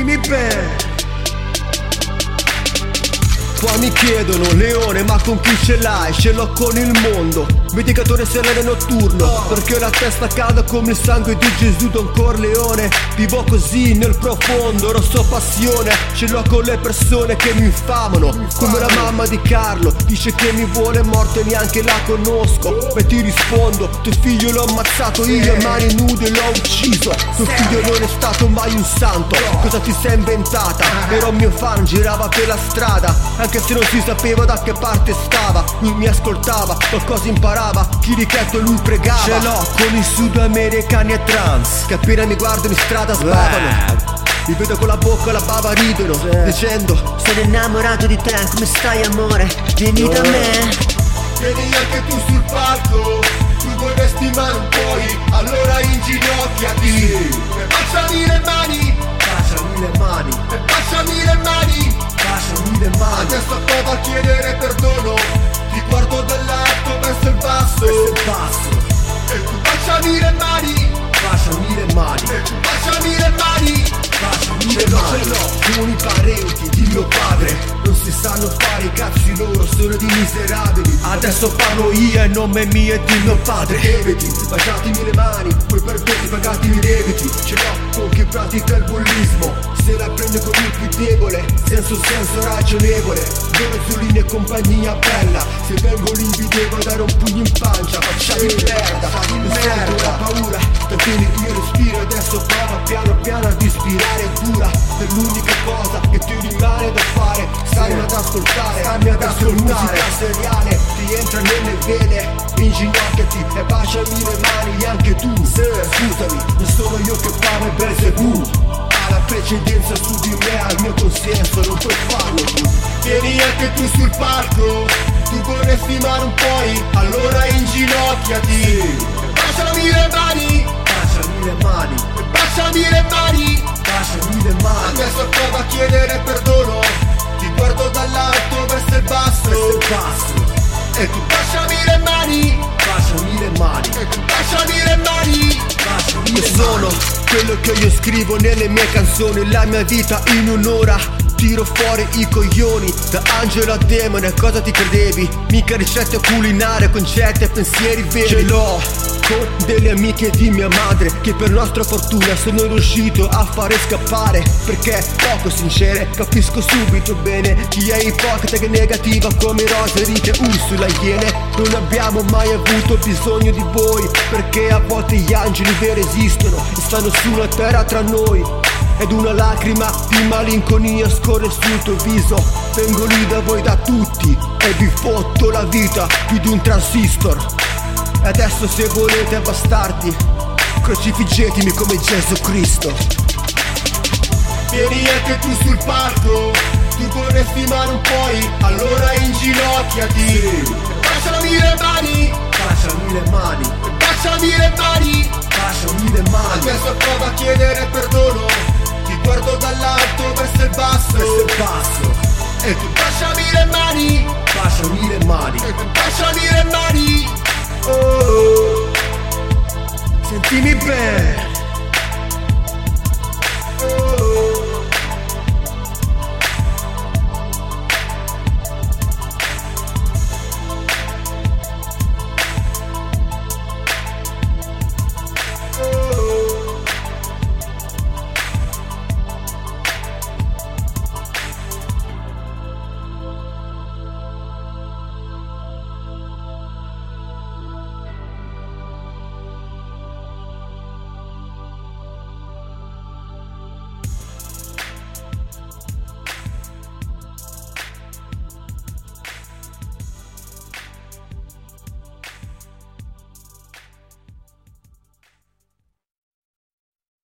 ultimi band Qua mi chiedono leone ma con chi ce l'hai? Ce l'ho con il mondo vendicatore sereno notturno Perché la testa calda come il sangue di Gesù Don Corleone. Vivo così nel profondo, rosso passione Ce l'ho con le persone che mi infamano. Come la mamma di Carlo, dice che mi vuole morto e neanche la conosco. E ti rispondo, tuo figlio l'ho ammazzato io a mani nude l'ho ucciso. Tuo figlio non è stato mai un santo, cosa ti sei inventata? Ero mio fan, girava per la strada anche se non si sapeva da che parte stava. Lui mi ascoltava, qualcosa imparava Chi di e lui pregava. Ce l'ho con i sudamericani e trans Che appena mi guardano in strada sbavano li vedo con la bocca e la bava ridono Dicendo Sono innamorato di te, come stai amore? Vieni da me. Vieni anche tu sul palco Tu vorresti ma non puoi Allora inginocchiati. E baciami le mani. Baciami le mani. E baciami le mani. Baciami le mani. Adesso provo a chiedere perdono sanno fare i cazzi loro, sono di miserabili. Adesso parlo io e nome mio e di mio padre. Eviti, baciatemi le mani, poi per tutti pagatemi i debiti. Ce l'ho con chi pratica il bullismo. Se la prende con il più debole, senso senso ragionevole. Dove Zulini e compagnia bella. Se vengo lì vi devo dare un pugno in pancia. Facciami merda, mi sento la paura Perché io respiro adesso seriale, ti entra nelle vene Inginocchiati e baciami le mani anche tu Scusami, non sono io che parlo Belzebù Ha la precedenza su di me, al mio consenso, non puoi farlo tu Vieni anche tu sul palco Tu vorresti ma non puoi Allora inginocchiati. Sì. Baciami le mani. Baciami le mani, Baciami le mani. Baciami le mani. Adesso provo a chiedere perdono basso, E tu baciami le mani baciami le mani. E tu baciami le mani Io sono quello che io scrivo nelle mie canzoni La mia vita in un'ora. Tiro fuori i coglioni Da angelo a demone cosa ti credevi? Mica ricette culinarie concetti e pensieri veri. Ce l'ho con delle amiche di mia madre Che per nostra fortuna sono riuscito a fare scappare. Perché poco sincere capisco subito bene Chi è ipocrita che negativa come rose rite Ursula iene. Non abbiamo mai avuto bisogno di voi Perché a volte gli angeli veri esistono E stanno sulla terra tra noi. Ed una lacrima di malinconia scorre sul tuo viso. Vengo lì da voi da tutti E vi fotto la vita più di un transistor Adesso se volete bastardi Crocifiggetemi come Gesù Cristo. Vieni anche tu sul palco Tu vorresti ma non puoi Allora inginocchiati Baciami le mani. Baciami le mani. Baciami le mani. Baciami le mani. Adesso provo a chiedere perdono. Ti guardo dall'alto verso il basso. Verso il basso. E tu baciami le mani. Baciami le mani. E tu baciami le mani Oh Sentimi bene